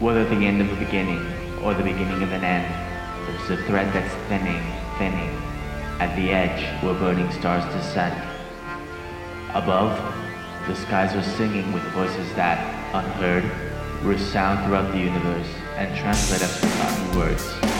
Whether the end of a beginning or the beginning of an end, there's a thread that's thinning, thinning, at the edge where burning stars descend. Above, the skies are singing with voices that, unheard, resound throughout the universe and translate as forgotten words.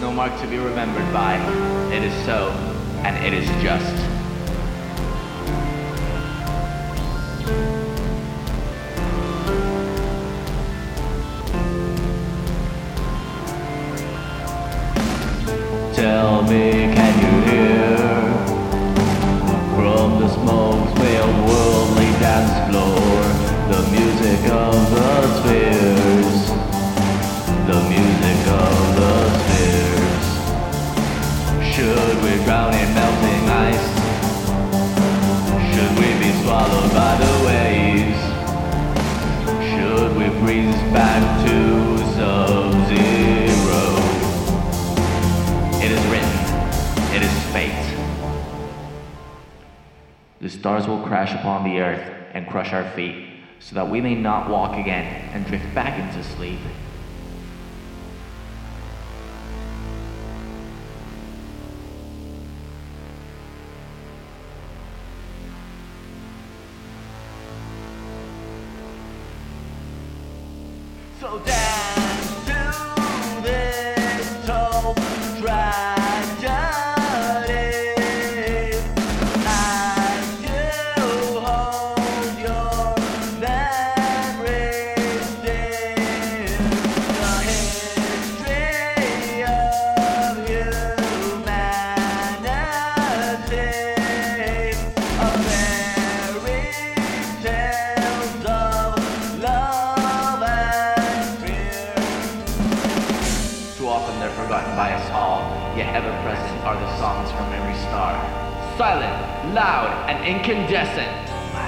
No mark to be remembered by, it is so, and it is just. Tell me, The stars will crash upon the earth and crush our feet, so that we may not walk again and drift back into sleep. So dance by us all, yet ever present are the songs from every star. Silent, loud, and incandescent.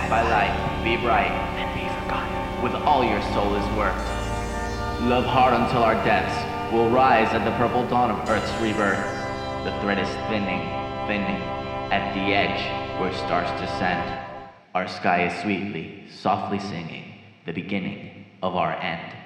By light, be bright, and be forgotten. With all your soul is worth. Love hard until our deaths will rise at the purple dawn of Earth's rebirth. The thread is thinning, thinning. At the edge, where stars descend, our sky is sweetly, softly singing the beginning of our end.